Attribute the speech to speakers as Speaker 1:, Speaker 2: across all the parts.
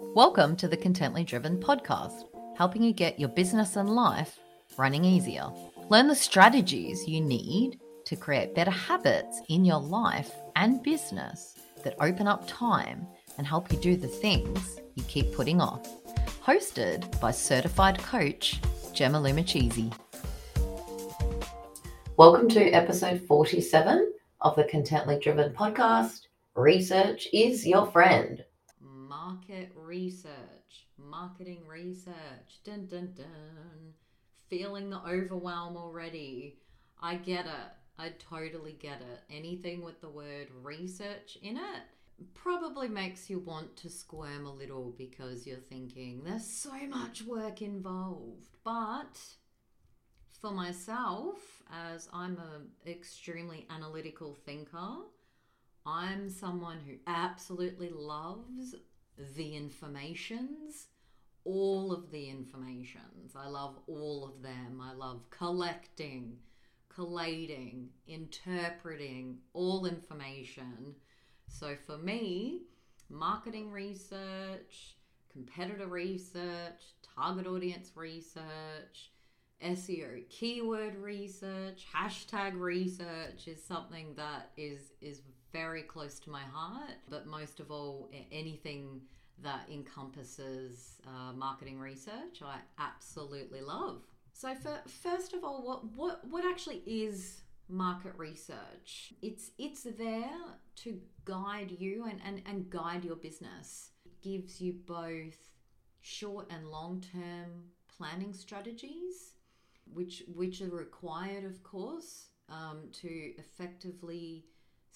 Speaker 1: Welcome to the Contently Driven podcast, helping you get your business and life running easier. Learn the strategies you need to create better habits in your life and business that open up time and help you do the things you keep putting off. Hosted by certified coach Gemma Lumacheesy. Welcome to episode 47 of the Contently Driven podcast. Research is your friend. Market research, marketing research. Dun dun dun. Feeling the overwhelm already. I get it. I totally get it. Anything with the word research in it probably makes you want to squirm a little because you're thinking there's so much work involved. But for myself, as I'm an extremely analytical thinker, I'm someone who absolutely loves the informations, all of the informations. I love all of them. I love collecting, collating, interpreting all information. So for me, marketing research, competitor research, target audience research, SEO keyword research, hashtag research is something that is is very close to my heart. But most of all, anything that encompasses uh, marketing research, I absolutely love. So, for, first of all, what what what actually is market research? It's it's there to guide you and, and, and guide your business. It gives you both short and long term planning strategies which which are required, of course, um, to effectively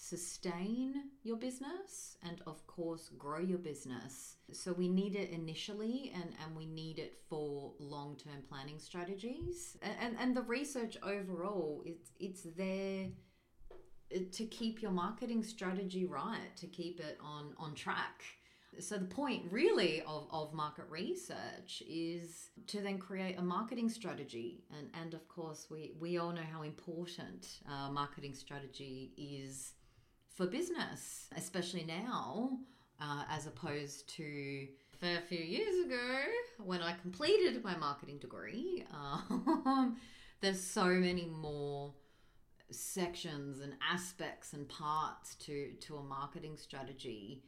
Speaker 1: sustain your business and of course grow your business. So we need it initially and and we need it for long-term planning strategies. And and, and the research overall it's it's there uh, to keep your marketing strategy right to keep it on on track. So the point really of, of market research is to then create a marketing strategy. And, and of course, we, we all know how important uh, marketing strategy is for business, especially now, uh, as opposed to a few years ago when I completed my marketing degree. Um, there's so many more sections and aspects and parts to, to a marketing strategy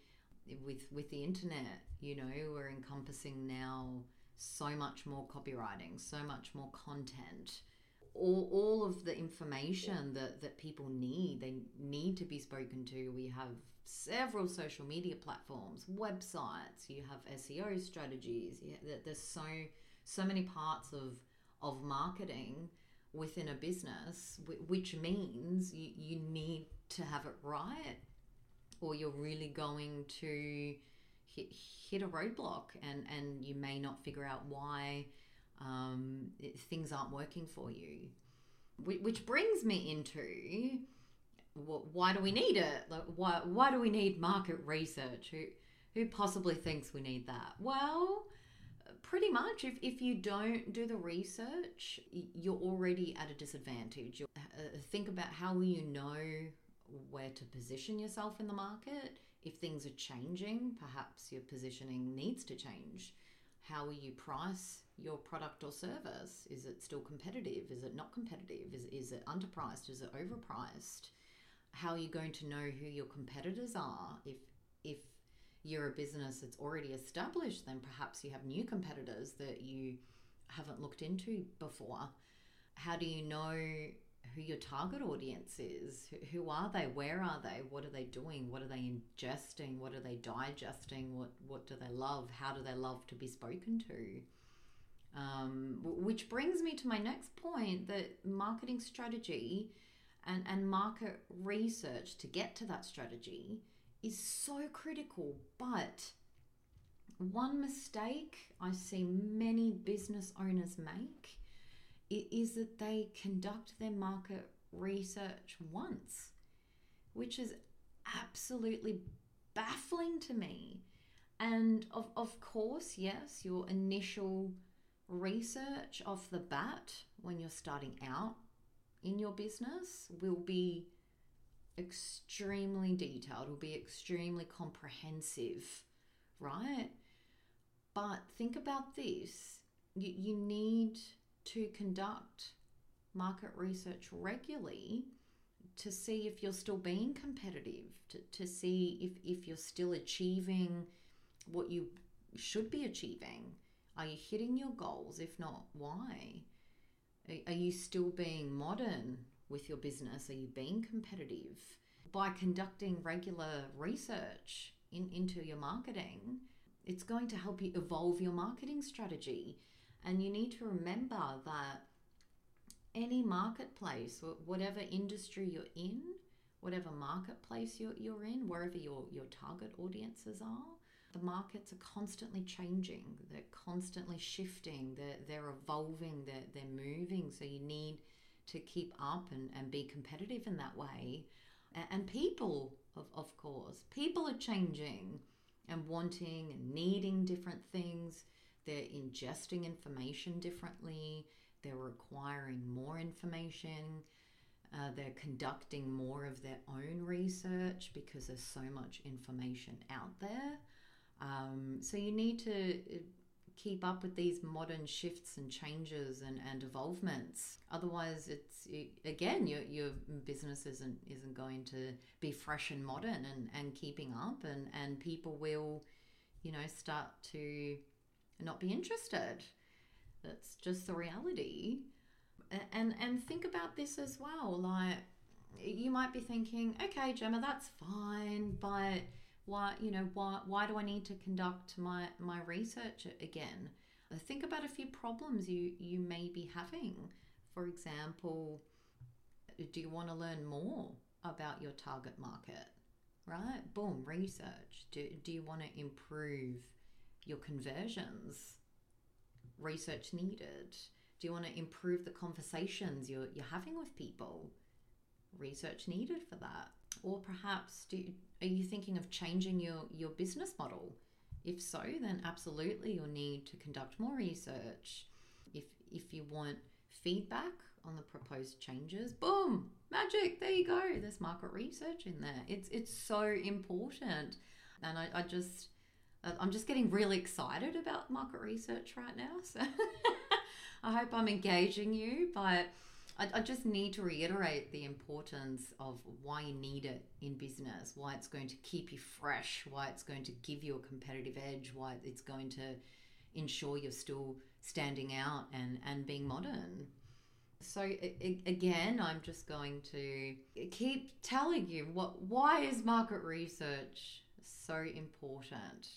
Speaker 1: with with the internet you know we're encompassing now so much more copywriting so much more content all, all of the information that, that people need they need to be spoken to. We have several social media platforms websites you have seo strategies. There's so so many parts of of marketing within a business which means you, you need to have it right or you're really going to hit, hit a roadblock and, and you may not figure out why um, it, things aren't working for you. Which brings me into why do we need it? Like, why, why do we need market research? Who, who possibly thinks we need that? Well, pretty much if, if you don't do the research you're already at a disadvantage uh, think about how will you know where to position yourself in the market. If things are changing, perhaps your positioning needs to change. How will you price your product or service? Is it still competitive? Is it not competitive? Is, is it underpriced? Is it overpriced? How are you going to know who your competitors are? If if you're a business that's already established, then perhaps you have new competitors that you haven't looked into before. How do you know who your target audience is. Who are they? Where are they? What are they doing? What are they ingesting? What are they digesting? What what do they love? How do they love to be spoken to? Um, which brings me to my next point that marketing strategy and, and market research to get to that strategy is so critical. But one mistake I see many business owners make is that they conduct their market research once, which is absolutely baffling to me. And of, of course, yes, your initial research off the bat when you're starting out in your business will be extremely detailed, will be extremely comprehensive, right? But think about this you, you need to conduct market research regularly to see if you're still being competitive, to, to see if, if you're still achieving what you should be achieving. Are you hitting your goals? If not, why? Are you still being modern with your business? Are you being competitive? By conducting regular research in, into your marketing, it's going to help you evolve your marketing strategy. And you need to remember that any marketplace, whatever industry you're in, whatever marketplace you're, you're in, wherever your, your target audiences are, the markets are constantly changing. They're constantly shifting. They're, they're evolving. They're, they're moving. So you need to keep up and, and be competitive in that way. And, people, of, of course, people are changing and wanting and needing different things. They're ingesting information differently. They're requiring more information. Uh, they're conducting more of their own research because there's so much information out there. Um, so you need to uh, keep up with these modern shifts and changes and, and evolvements. Otherwise, it's it, again your your business isn't isn't going to be fresh and modern and, and keeping up, and and people will, you know, start to not be interested. That's just the reality. And and think about this as well. Like you might be thinking, okay, Gemma, that's fine, but why you know why why do I need to conduct my my research again? Uh, think about a few problems you you may be having. For example, do you want to learn more about your target market? Right? Boom, research. Do, do you want to improve your conversions? Research needed. Do you want to improve the conversations you're, you're having with people? Research needed for that. Or perhaps do, are you thinking of changing your, your business model? If so, then absolutely you'll need to conduct more research. If, if you want feedback on the proposed changes, boom, magic, there you go. There's market research in there. It's, it's so important. And I, I just, Uh, I'm just getting really excited about market research right now. So I hope I'm engaging you, but I, I just need to reiterate the importance of why you need it in business, why it's going to keep you fresh, why it's going to give you a competitive edge, why it's going to ensure you're still standing out and, and being modern. So again, I'm just going to keep telling you what why is market research so important?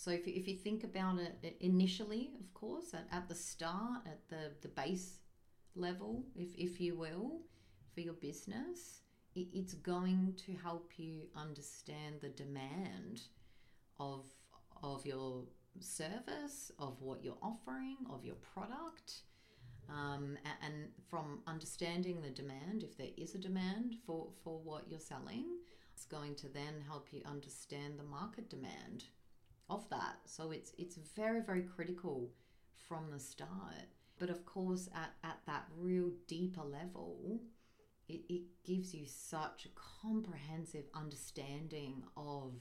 Speaker 1: So if you, if you think about it initially, of course, at, at the start, at the, the base level, if, if you will, for your business, it, it's going to help you understand the demand of, of your service, of what you're offering, of your product. Um, and from understanding the demand, if there is a demand for, for what you're selling, it's going to then help you understand the market demand of that. So it's it's very very critical from the start. But of course, at, at that real deeper level, it, it gives you such a comprehensive understanding of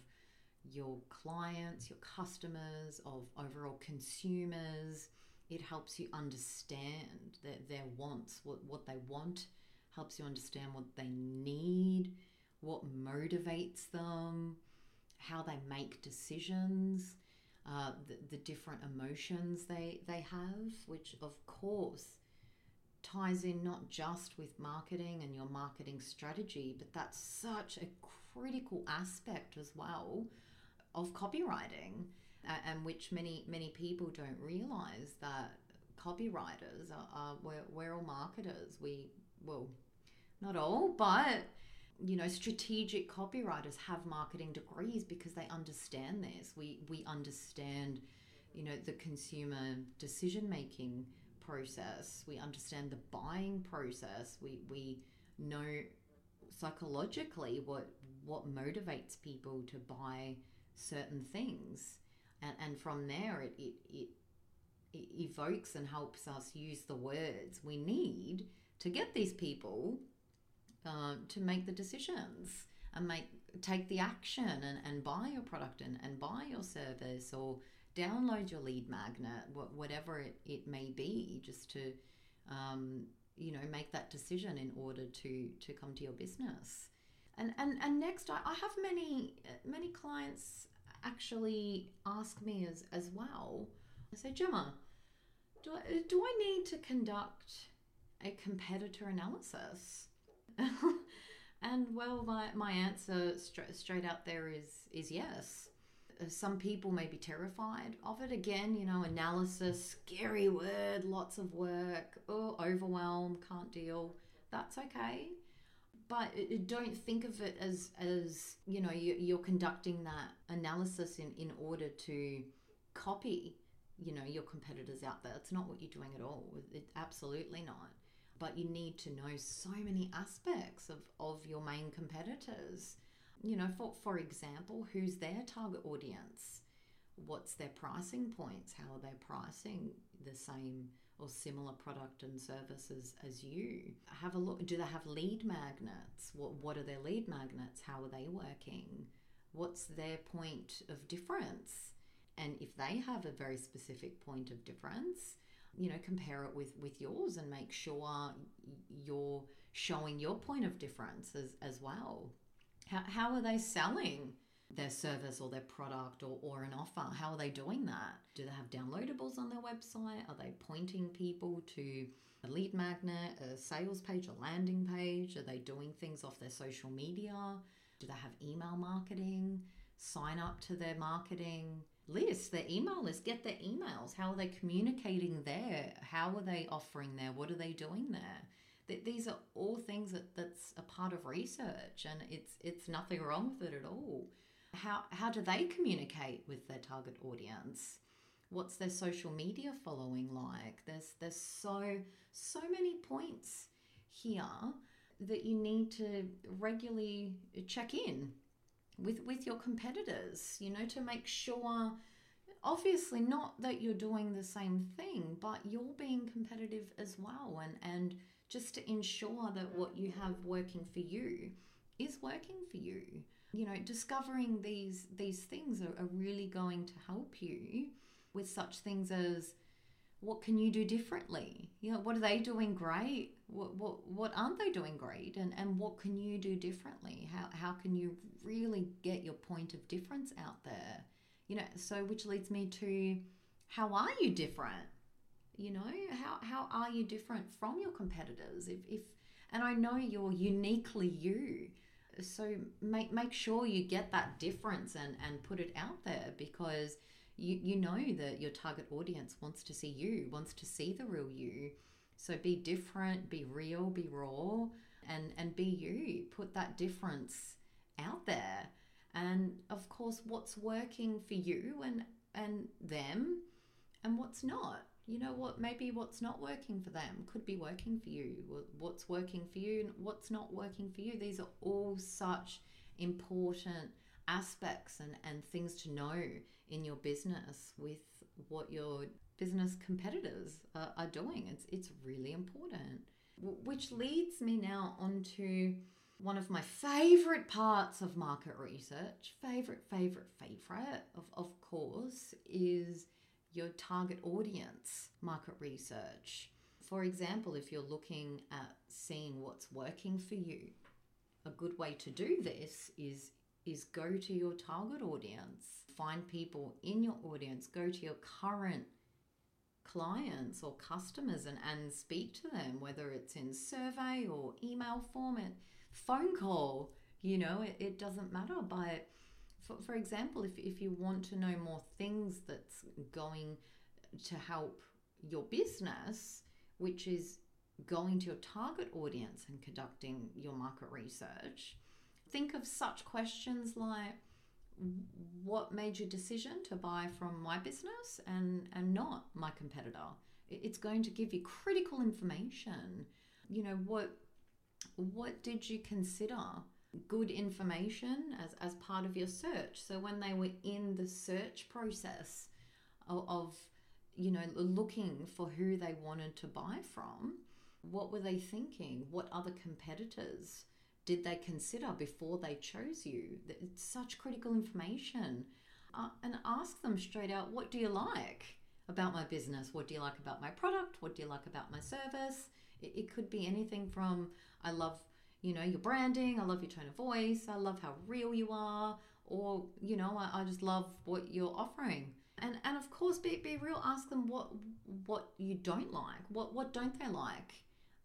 Speaker 1: your clients, your customers, of overall consumers. It helps you understand their, their wants, what, what they want, helps you understand what they need, what motivates them, how they make decisions, uh, the, the different emotions they, they have, which of course ties in not just with marketing and your marketing strategy, but that's such a critical aspect as well of copywriting, and which many many people don't realize that copywriters are, are we're, we're all marketers. We well, not all, but you know, strategic copywriters have marketing degrees because they understand this. We we understand, you know, the consumer decision making process. We understand the buying process. We we know psychologically what what motivates people to buy certain things. And and from there it it, it, it evokes and helps us use the words we need to get these people uh, to make the decisions and make take the action and, and buy your product and, and buy your service or download your lead magnet, whatever it, it may be, just to, um, you know, make that decision in order to to come to your business. And and and next, I, I have many many clients actually ask me as as well. I say, Gemma, do I, do I need to conduct a competitor analysis? and well, my, my answer straight, straight out there is is yes. Uh, some people may be terrified of it. Again, you know, analysis, scary word, lots of work, oh, overwhelm, can't deal. That's okay but don't think of it as as you know you're conducting that analysis in in order to copy you know your competitors out there it's not what you're doing at all it's absolutely not but you need to know so many aspects of of your main competitors you know for for example who's their target audience what's their pricing points how are they pricing the same or similar product and services as you. Have a look. Do they have lead magnets? What what are their lead magnets? How are they working? What's their point of difference? And if they have a very specific point of difference, you know, compare it with with yours and make sure you're showing your point of difference as, as well. How, how are they selling? their service or their product or, or an offer. How are they doing that? Do they have downloadables on their website? Are they pointing people to a lead magnet, a sales page, a landing page? Are they doing things off their social media? Do they have email marketing? Sign up to their marketing list, their email list, get their emails. How are they communicating there? How are they offering there? What are they doing there? That These are all things that, that's a part of research and it's it's nothing wrong with it at all how how do they communicate with their target audience what's their social media following like there's there's so so many points here that you need to regularly check in with with your competitors you know to make sure obviously not that you're doing the same thing but you're being competitive as well and and just to ensure that what you have working for you is working for you. You know discovering these these things are, are really going to help you with such things as what can you do differently? You know what are they doing great? What what, what aren't they doing great? And and what can you do differently? How how can you really get your point of difference out there? You know so which leads me to how are you different? You know how how are you different from your competitors? If if and i know you're uniquely you. So make make sure you get that difference and and put it out there because you you know that your target audience wants to see you wants to see the real you. So be different be real be raw and and be you. Put that difference out there. And of course what's working for you and and them and what's not. You know what, maybe what's not working for them could be working for you. What's working for you and what's not working for you. These are all such important aspects and, and things to know in your business with what your business competitors are, are doing. It's, it's really important. Which leads me now onto one of my favorite parts of market research, favorite, favorite, favorite, of, of course, is your target audience market research. For example, if you're looking at seeing what's working for you, a good way to do this is is go to your target audience, find people in your audience, go to your current clients or customers and, and speak to them, whether it's in survey or email format, phone call, you know, it, it doesn't matter. But for, for example, if, if you want to know more things that's going to help your business, which is going to your target audience and conducting your market research, think of such questions like what made your decision to buy from my business and, and not my competitor? It's going to give you critical information. You know, what what did you consider good information as, as part of your search. So when they were in the search process of, of you know, looking for who they wanted to buy from, what were they thinking? What other competitors did they consider before they chose you? It's such critical information. uh, and ask them straight out, what do you like about my business? What do you like about my product? What do you like about my service? It, it could be anything from, I love, you know, your branding. I love your tone of voice. I love how real you are. Or, you know, I, I just love what you're offering. And, and of course, be, be real. Ask them what what you don't like. What what don't they like?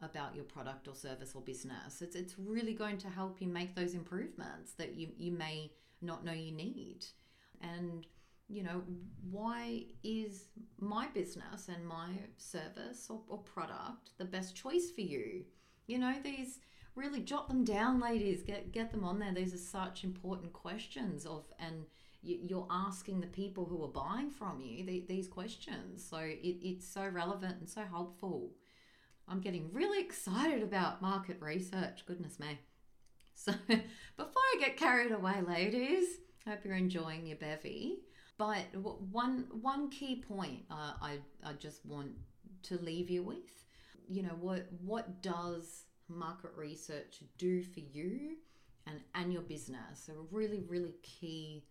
Speaker 1: About your product or service or business. It's, it's really going to help you make those improvements that you, you may not know you need. And, you know, why is my business and my service or, or product the best choice for you? You know, these really jot them down, ladies. Get get them on there. These are such important questions of and you're asking the people who are buying from you these questions. So it, it's so relevant and so helpful. I'm getting really excited about market research. Goodness me. So, before I get carried away, ladies, I hope you're enjoying your bevy. But one one key point uh, I I just want to leave you with, you know, what what does market research do for you and and your business? So really really key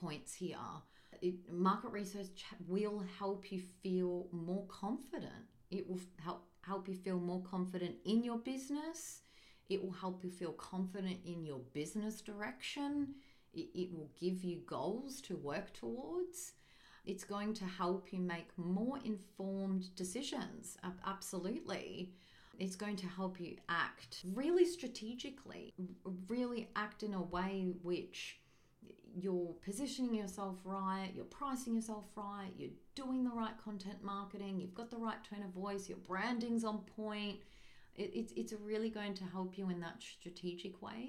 Speaker 1: points here. It, market research will help you feel more confident. It will help help you feel more confident in your business. It will help you feel confident in your business direction. It, it will give you goals to work towards. It's going to help you make more informed decisions. Absolutely. It's going to help you act really strategically, really act in a way which you're positioning yourself right, you're pricing yourself right, you're doing the right content marketing, you've got the right tone of voice, your branding's on point. It, it's, it's really going to help you in that strategic way.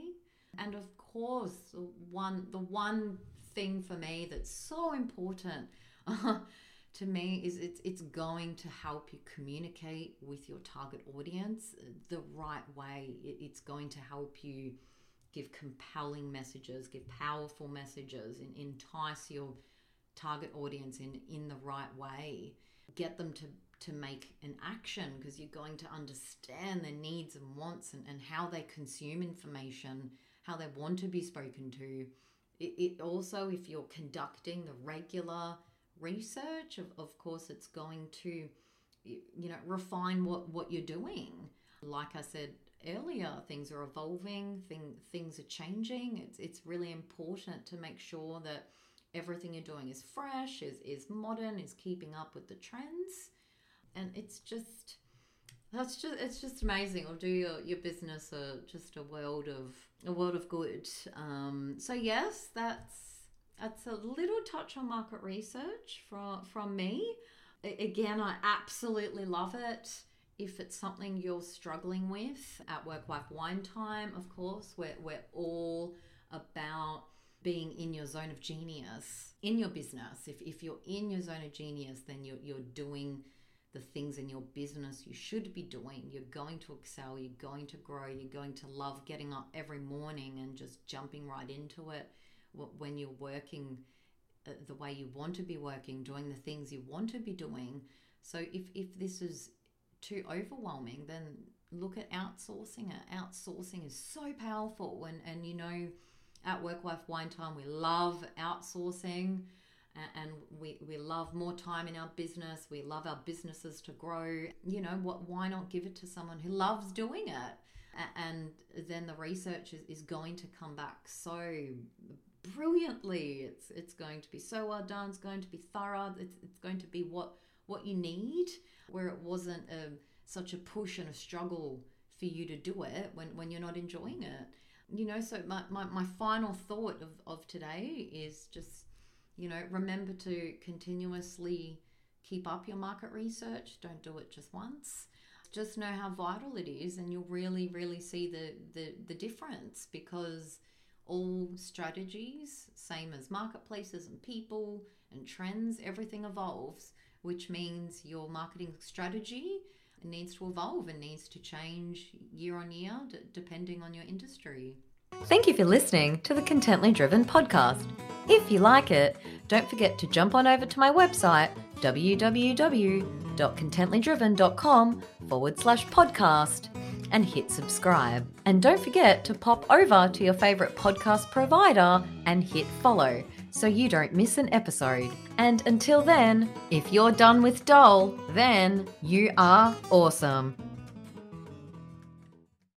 Speaker 1: And of course, one the one thing for me that's so important uh, to me is it's it's going to help you communicate with your target audience the right way. It, it's going to help you give compelling messages, give powerful messages, and entice your target audience in in the right way. Get them to to make an action because you're going to understand their needs and wants and, and how they consume information, how they want to be spoken to. It, it also, if you're conducting the regular research, of, of course, it's going to you know refine what what you're doing. Like I said earlier things are evolving thing, things are changing. It's it's really important to make sure that everything you're doing is fresh is is modern is keeping up with the trends. And it's just that's just it's just amazing. It'll do your, your business a just a world of a world of good. Um, so yes that's that's a little touch on market research from from me. Again i absolutely love it if it's something you're struggling with at Work Wife Wine Time, of course, we're, we're all about being in your zone of genius in your business. If, if you're in your zone of genius, then you're, you're doing the things in your business you should be doing. You're going to excel, you're going to grow, you're going to love getting up every morning and just jumping right into it when you're working uh, the way you want to be working, doing the things you want to be doing. So if, if this is too overwhelming, then look at outsourcing it. Outsourcing is so powerful. And, and you know, at Work Wife Wine Time, we love outsourcing and we, we love more time in our business. We love our businesses to grow. You know, what? why not give it to someone who loves doing it? And then the research is, is going to come back so brilliantly. It's it's going to be so well done. It's going to be thorough. It's, it's going to be what what you need where it wasn't a, such a push and a struggle for you to do it when, when you're not enjoying it. You know, so my, my, my final thought of, of today is just, you know, remember to continuously keep up your market research. Don't do it just once. Just know how vital it is, and you'll really, really see the, the, the difference because all strategies, same as marketplaces and people and trends, everything evolves which means your marketing strategy needs to evolve and needs to change year on year d- depending on your industry.
Speaker 2: Thank you for listening to the Contently Driven podcast. If you like it, don't forget to jump on over to my website www.contentlydriven.com forward slash podcast and hit subscribe. And don't forget to pop over to your favorite podcast provider and hit follow so you don't miss an episode. And until then, if you're done with Dole, then you are awesome.